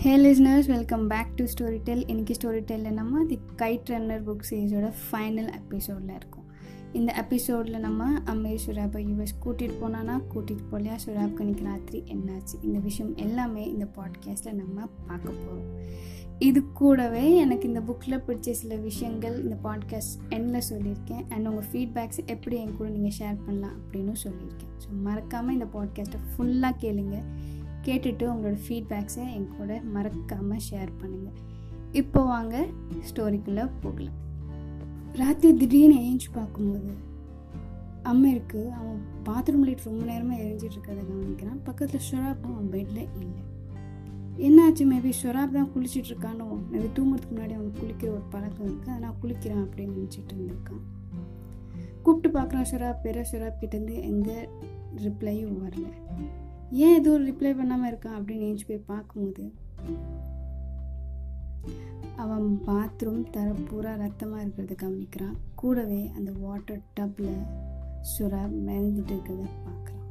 Hey listeners welcome back to story tell இன்றைக்கி story டெல்லில் நம்ம தி கைட் ரன்னர் புக் சீரிஸோட ஃபைனல் எபிசோடில் இருக்கும். இந்த எபிசோடில் நம்ம அம்மே சுராபை யூஎஸ் கூட்டிகிட்டு போனானா கூட்டிகிட்டு போகலையா? சுராப்க்கு அன்றைக்கி ராத்திரி என்னாச்சு? இந்த விஷயம் எல்லாமே இந்த பாட்காஸ்ட்டில் நம்ம பார்க்க போகிறோம் இது கூடவே எனக்கு இந்த புக்கில் பிடிச்ச சில விஷயங்கள் இந்த பாட்காஸ்ட் எண்ணில் சொல்லியிருக்கேன். அண்ட் உங்கள் ஃபீட்பேக்ஸ் எப்படி என் கூட நீங்கள் ஷேர் பண்ணலாம் அப்படின்னு சொல்லியிருக்கேன். ஸோ மறக்காமல் இந்த பாட்காஸ்ட்டை ஃபுல்லாக கேளுங்க. கேட்டுட்டு உங்களோட ஃபீட்பேக்ஸை என் கூட மறக்காமல் ஷேர் பண்ணுங்கள் இப்போ வாங்க ஸ்டோரிக்குள்ளே போகலாம். ராத்திரி திடீர்னு ஏஞ்சி பார்க்கும்போது அம்மருக்கு அவன் பாத்ரூம் லைட் ரொம்ப நேரமாக எரிஞ்சிட்டு இருக்கிறத கவனிக்கிறான். பக்கத்தில் ஷொராப் அவன் பெட்டில் இல்லை. என்னாச்சு? மேபி ஷொராப் தான் குளிச்சிட்டு இருக்கானோ மேபி தூங்குறதுக்கு முன்னாடி அவனுக்கு குளிக்கிற ஒரு பழக்கம் இருக்குது அதை நான் குளிக்கிறான் அப்படின்னு நினச்சிட்டு இருந்திருக்கான். கூப்பிட்டு பார்க்குறான் ஷொராப். பெரிய ஷொராப் கிட்டேருந்து எந்த ரிப்ளையும் வரல. ஏன் எதுவும் ரிப்ளை பண்ணாமல் இருக்கான் அப்படின்னு நினச்சி போய் பார்க்கும்போது அவன் பாத்ரூம் தர பூரா ரத்தமாக இருக்கிறத கவனிக்கிறான். கூடவே அந்த வாட்டர் டப்பில் சுறா மிதந்துட்டு இருக்கிறத பார்க்குறான்.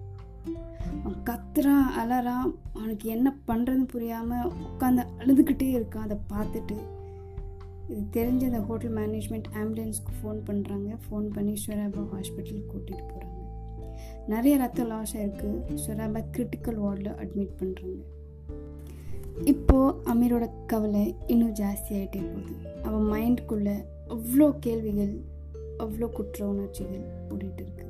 அவன் கத்துறான் அலறான் அவனுக்கு என்ன பண்ணுறதுன்னு புரியாமல் உட்காந்து அழுதுகிட்டே இருக்கான். அதை பார்த்துட்டு இது தெரிஞ்ச அந்த ஹோட்டல் மேனேஜ்மெண்ட் ஆம்புலன்ஸ்க்கு ஃபோன் பண்ணுறாங்க ஃபோன் பண்ணி ஸ்வராபா ஹாஸ்பிட்டலுக்கு கூட்டிகிட்டு போகிறாங்க நிறைய ரத்த லாஸ் ஆயிருக்கு ஸ்வராபா கிரிட்டிக்கல் வார்டில் அட்மிட் பண்ணுறாங்க இப்போது அமீரோட கவலை இன்னும் ஜாஸ்தி ஆகிட்டே போகுது. அவன் மைண்டுக்குள்ளே அவ்வளோ கேள்விகள் அவ்வளோ குற்ற உணர்ச்சிகள் ஓடிட்டு இருக்கு.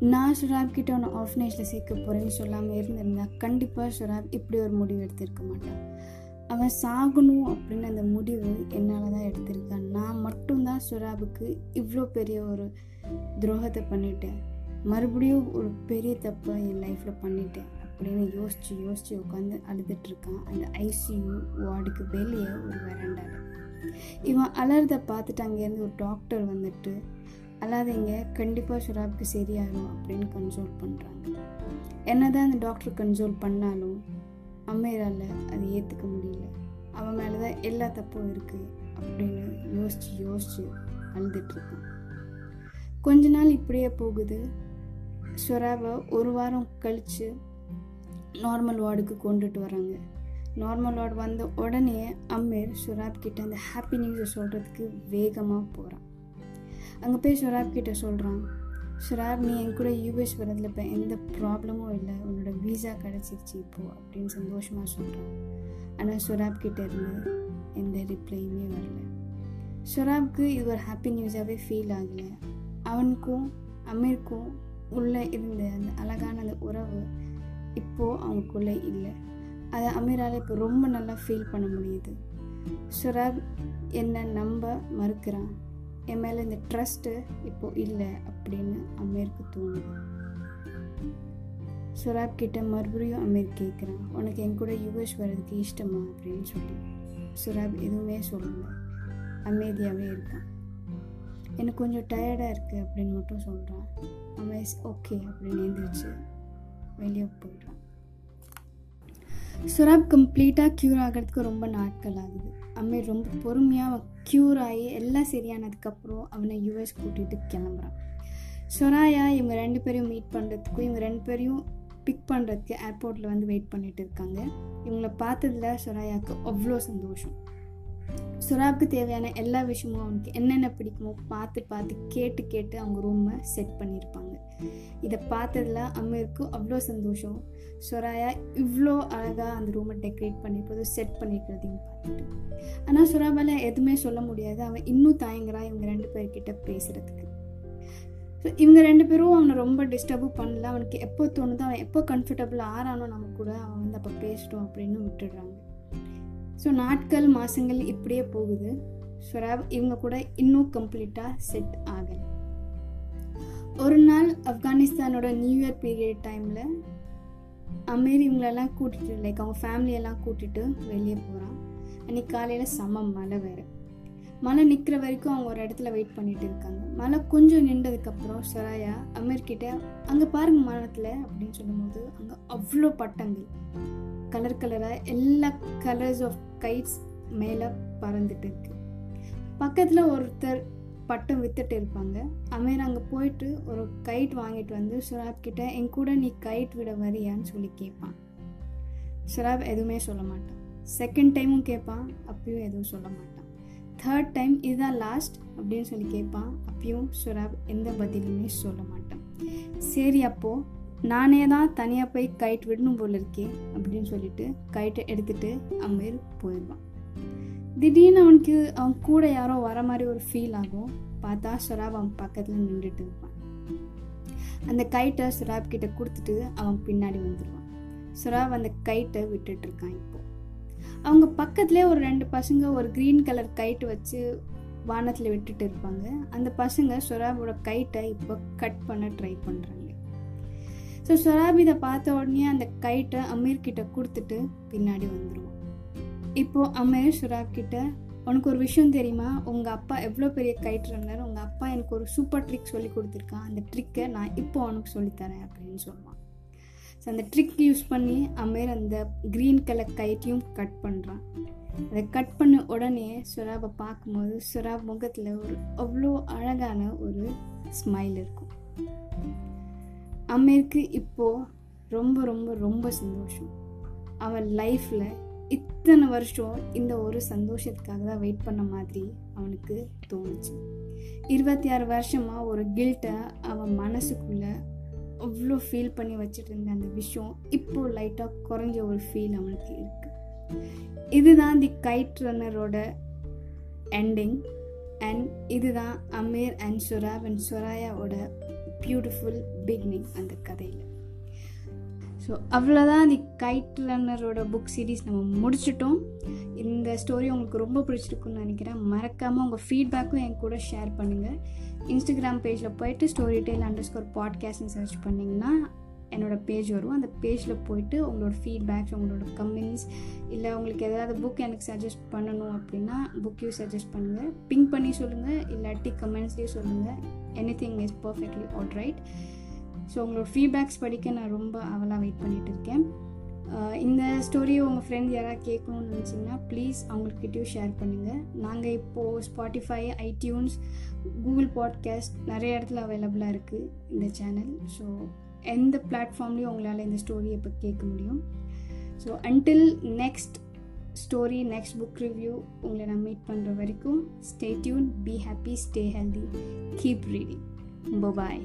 நான் ஷுராப் கிட்ட அவனை ஆர்ஃபனேஜில் சேர்க்க போகிறேன்னு சொல்லாமல் இருந்திருந்தா கண்டிப்பாக ஷுராப் இப்படி ஒரு முடிவு எடுத்திருக்க மாட்டான் அவன் சாகணும் அப்படின்னு அந்த முடிவு என்னால் தான் எடுத்திருக்கான் நான் மட்டும்தான் ஷுராபுக்கு இவ்வளோ பெரிய ஒரு துரோகத்தை பண்ணிட்டேன். மறுபடியும் ஒரு பெரிய தப்பை என் லைஃப்பில் பண்ணிட்டேன் அப்படின்னு யோசித்து யோசித்து உட்காந்து அழுதுட்டுருக்கான் அந்த ஐசியூ வார்டுக்கு வெளியே ஒரு வெராண்டாவில் இவன் அலறத பார்த்துட்டு அங்கேருந்து ஒரு டாக்டர் வந்துட்டு அல்லாதீங்க கண்டிப்பாக ஷுராப்க்கு சரியாகும் அப்படின்னு கன்சோல் பண்ணுறாங்க என்னதான் அந்த டாக்டர் கன்சோல் பண்ணாலும் அம்மையால் அது ஏற்றுக்க முடியல. அவன் மேலே தான் எல்லா தப்பும் இருக்குது அப்படின்னு யோசித்து யோசித்து அழுதுட்ருக்கான் கொஞ்ச நாள் இப்படியே போகுது. ஸ்வராவை ஒரு வாரம் கழித்து நார்மல் வார்டுக்கு கொண்டுட்டு வராங்க நார்மல் வார்டு வந்த உடனே அமீர் ஷுராப் கிட்ட அந்த ஹாப்பி நியூஸை சொல்கிறதுக்கு வேகமாக போகிறான் அங்கே போய் ஷுராப் கிட்ட சொல்கிறான் ஷுராப் நீ என் கூட யூஎஸ் வரதில் இப்போ எந்த ப்ராப்ளமும் இல்லை. உன்னோட வீசா கிடச்சிருச்சு இப்போது அப்படின்னு சந்தோஷமாக சொல்கிறான் ஆனால் ஷுராப் கிட்ட இருந்து எந்த ரிப்ளையுமே வரல. ஷுராப்க்கு இது ஒரு ஹாப்பி நியூஸாகவே ஃபீல் ஆகலை. அவனுக்கும் அமீருக்கும் உள்ளே இருந்த அந்த அழகான அந்த உறவு இப்போது அவனுக்குள்ளே இல்லை. அதை அமீரால் இப்போ ரொம்ப நல்லா ஃபீல் பண்ண முடியுது. சுராப் என்னை நம்ப மறுக்கிறான். என் மேலே இந்த ட்ரஸ்ட்டு இப்போ இல்லை அப்படின்னு அமீருக்கு தோணுது. சுராப் கிட்ட மறுபடியும் அமீர் கேட்குறான். உனக்கு என் கூட யூஎஸ் வர்றதுக்கு இஷ்டமா அப்படின்னு சொல்லி. சுராப் எதுவுமே சொல்லலை. அமைதியாகவே இருக்கான். எனக்கு கொஞ்சம் டயர்டாக இருக்குது அப்படின்னு மட்டும் சொல்கிறான் இஸ் ஓகே அப்படின்னு எழுந்திரிச்சு வெளியே போயிடுறான் சுராப் கம்ப்ளீட்டாக க்யூர் ஆகிறதுக்கு ரொம்ப நாட்கள் ஆகுது. அம்மீர் ரொம்ப பொறுமையாக க்யூர் ஆகி எல்லாம் சரியானதுக்கப்புறம் அவனை யூஎஸ் கூட்டிகிட்டு கிளம்புறான். சொராயா இவங்க ரெண்டு பேரையும் மீட் பண்ணுறதுக்கும் இவங்க ரெண்டு பேரையும் பிக் பண்ணுறதுக்கு ஏர்போர்ட்டில் வந்து வெயிட் பண்ணிட்டு இருக்காங்க. இவங்கள பார்த்ததுல சொராயாவுக்கு அவ்வளோ சந்தோஷம். சுறாவுக்கு தேவையான எல்லா விஷயமும் அவனுக்கு என்னென்ன பிடிக்குமோ பார்த்து பார்த்து கேட்டு கேட்டு அவங்க ரூமை செட் பண்ணியிருப்பாங்க. இதை பார்த்ததில் அம்மருக்கு அவ்வளோ சந்தோஷம். சுறாயா இவ்வளோ அழகாக அந்த ரூமை டெக்கரேட் பண்ணியிருப்பது செட் பண்ணியிருக்கிறதையும் பார்த்துட்டு. ஆனால் சுறாவால் எதுவுமே சொல்ல முடியாது. அவன் இன்னும் தயங்குறா இவங்க ரெண்டு பேர்கிட்ட பேசுகிறதுக்கு ஸோ இவங்க ரெண்டு பேரும் அவனை ரொம்ப டிஸ்டர்பும் பண்ணல. அவனுக்கு எப்போ தோணுதோ அவன் எப்போ கம்ஃபர்டபுள் ஆறானோ நம்ம கூட அவன் வந்து அப்போ பேசிட்டோம் அப்படின்னு விட்டுடுறாங்க. ஸோ நாட்கள் மாதங்கள் இப்படியே போகுது. ஸ்வராப் இவங்க கூட இன்னும் கம்ப்ளீட்டாக செட் ஆகலை. ஒரு நாள் ஆப்கானிஸ்தானோட நியூ இயர் பீரியட் டைமில் அமீர் இவங்களெல்லாம் கூட்டிகிட்டு லைக் அவங்க ஃபேமிலியெல்லாம் கூட்டிகிட்டு வெளியே போகிறான் அன்றைக்கி காலையில் செம்ம மழை வேறு. மழை நிற்கிற வரைக்கும் அவங்க ஒரு இடத்துல வெயிட் பண்ணிட்டு இருக்காங்க. மழை கொஞ்சம் நின்றதுக்கப்புறம் சொராயா அமீர்கிட்ட அங்கே பாருங்க மரத்தில் அப்படின்னு சொல்லும்போது அங்கே அவ்வளோ பட்டங்கள். கலர் கலராக எல்லா கலர்ஸ் ஆஃப் கைட்ஸ் மேலே பறந்துட்டு இருக்கு. பக்கத்தில் ஒருத்தர் பட்டம் வித்துட்டு இருப்பாங்க. அவன் அங்கே போயிட்டு ஒரு கைட் வாங்கிட்டு வந்து சுராப் கிட்ட என் கூட நீ கைட் விட வரியான்னு சொல்லி கேட்பான் சுராப் எதுவுமே சொல்ல மாட்டான். செகண்ட் டைமும் கேட்பான் அப்பயும் எதுவும் சொல்ல மாட்டான். தேர்ட் டைம் இதுதான் லாஸ்ட் அப்படின்னு சொல்லி கேட்பான் அப்பயும் சுராப் எந்த பதிலுமே சொல்ல மாட்டான். சரி அப்போது நானே தான் தனியாக போய் கைட் விடணும் போல இருக்கேன் அப்படின்னு சொல்லிட்டு கைட்டை எடுத்துட்டு அமீர் போயிடுவான். திடீர்னு அவனுக்கு அவன் கூட யாரோ வர மாதிரி ஒரு ஃபீல் ஆகும். பார்த்தா சுராப் அவன் பக்கத்தில் நின்றுட்டு இருப்பான். அந்த கைட்டை சுராப் கிட்ட கொடுத்துட்டு அவன் பின்னாடி வந்துடுவான் சுராப் அந்த கைட்டை விட்டுட்டு இருக்கான் இப்போ. அவங்க பக்கத்துலேயே ஒரு ரெண்டு பசங்க ஒரு க்ரீன் கலர் கைட்டு வச்சு வானத்தில் விட்டுட்டு இருப்பாங்க. அந்த பசங்க சுராபோட கைட்டை இப்போ கட் பண்ண ட்ரை பண்ணுறாங்க ஸோ சுராப் இதை பார்த்த உடனே அந்த கைட்டை அமீர் கிட்ட கொடுத்துட்டு பின்னாடி வந்துடுவான் இப்போது அமீர் சுராப் கிட்ட உனக்கு ஒரு விஷயம் தெரியுமா? உங்கள் அப்பா எவ்வளோ பெரிய கைட் ரன்னர்? உங்கள் அப்பா எனக்கு ஒரு சூப்பர் ட்ரிக் சொல்லி கொடுத்துருக்கான். அந்த ட்ரிக்கை நான் இப்போ உனக்கு சொல்லித்தரேன் அப்படின்னு சொல்லுவான். ஸோ அந்த ட்ரிக் யூஸ் பண்ணி அமீர் அந்த க்ரீன் கலர் கைட்டையும் கட் பண்ணுறான் அதை கட் பண்ண உடனே சுறாபை பார்க்கும்போது சுறாப் முகத்தில் ஒரு அவ்வளோ அழகான ஒரு ஸ்மைல் இருக்கும். அமீருக்கு இப்போது ரொம்ப ரொம்ப ரொம்ப சந்தோஷம். அவன் லைஃப்பில் இத்தனை வருஷம் இந்த ஒரு சந்தோஷத்துக்காக தான் வெயிட் பண்ண மாதிரி அவனுக்கு தோணுச்சு. இருபத்தி ஆறு வருஷமாக ஒரு கில்ட்டை அவன் மனசுக்குள்ளே அவ்வளோ ஃபீல் பண்ணி வச்சுட்டு இருந்த அந்த விஷயம் இப்போது லைட்டாக குறைஞ்ச ஒரு ஃபீல் அவனுக்கு இருக்குது இதுதான் தி கைட் ரன்னரோட எண்டிங் அண்ட் இதுதான் அமீர் அண்ட் சுராப் அண்ட் சுராயாவோட பியூட்டிஃபுல் பிகினிங் அந்த கதையில். ஸோ அவ்வளோதான் தி கைட் ரன்னரோட புக் சீரீஸ் நம்ம முடிச்சிட்டோம். இந்த ஸ்டோரி உங்களுக்கு ரொம்ப பிடிச்சிருக்குன்னு நினைக்கிறேன். மறக்காமல் உங்கள் ஃபீட்பேக்கும் என் கூட ஷேர் பண்ணுங்கள் இன்ஸ்டாகிராம் பேஜில் போயிட்டு ஸ்டோரி டெய்ல் அண்டர் ஸ்கோர் பாட்காஸ்ட்னு சர்ச் பண்ணிங்கன்னா என்னோடய பேஜ் வரும். அந்த பேஜில் போயிட்டு உங்களோட ஃபீட்பேக்ஸ் உங்களோட கமெண்ட்ஸ் இல்லை உங்களுக்கு எதாவது புக் எனக்கு சஜஸ்ட் பண்ணணும் அப்படின்னா புக்கையும் சஜஸ்ட் பண்ணுங்கள் பிங்க் பண்ணி சொல்லுங்கள் இல்லாட்டி கமெண்ட்ஸ்லேயும் சொல்லுங்கள் anything is perfectly all right so உங்களோட ஃபீட்பேக்ஸ் படிக்க நான் ரொம்ப அவலாக வெயிட் பண்ணிகிட்டு இருக்கேன். இந்த ஸ்டோரியை உங்கள் ஃப்ரெண்ட் யாராவது கேட்கணும்னு நினச்சிங்கன்னா ப்ளீஸ் அவங்கக்கிட்டையும் ஷேர் பண்ணுங்கள் நாங்கள் இப்போது ஸ்பாட்டிஃபை ஐடியூன்ஸ் கூகுள் பாட்காஸ்ட் நிறைய இடத்துல அவைலபிளாக இருக்குது இந்த சேனல் ஸோ எந்த பிளாட்ஃபார்ம்லேயும் உங்களால் இந்த ஸ்டோரியை இப்போ கேட்க முடியும். So until next story next book review உங்களை நான் மீட் பண்ணுற வரைக்கும் stay tune be happy stay healthy keep reading bye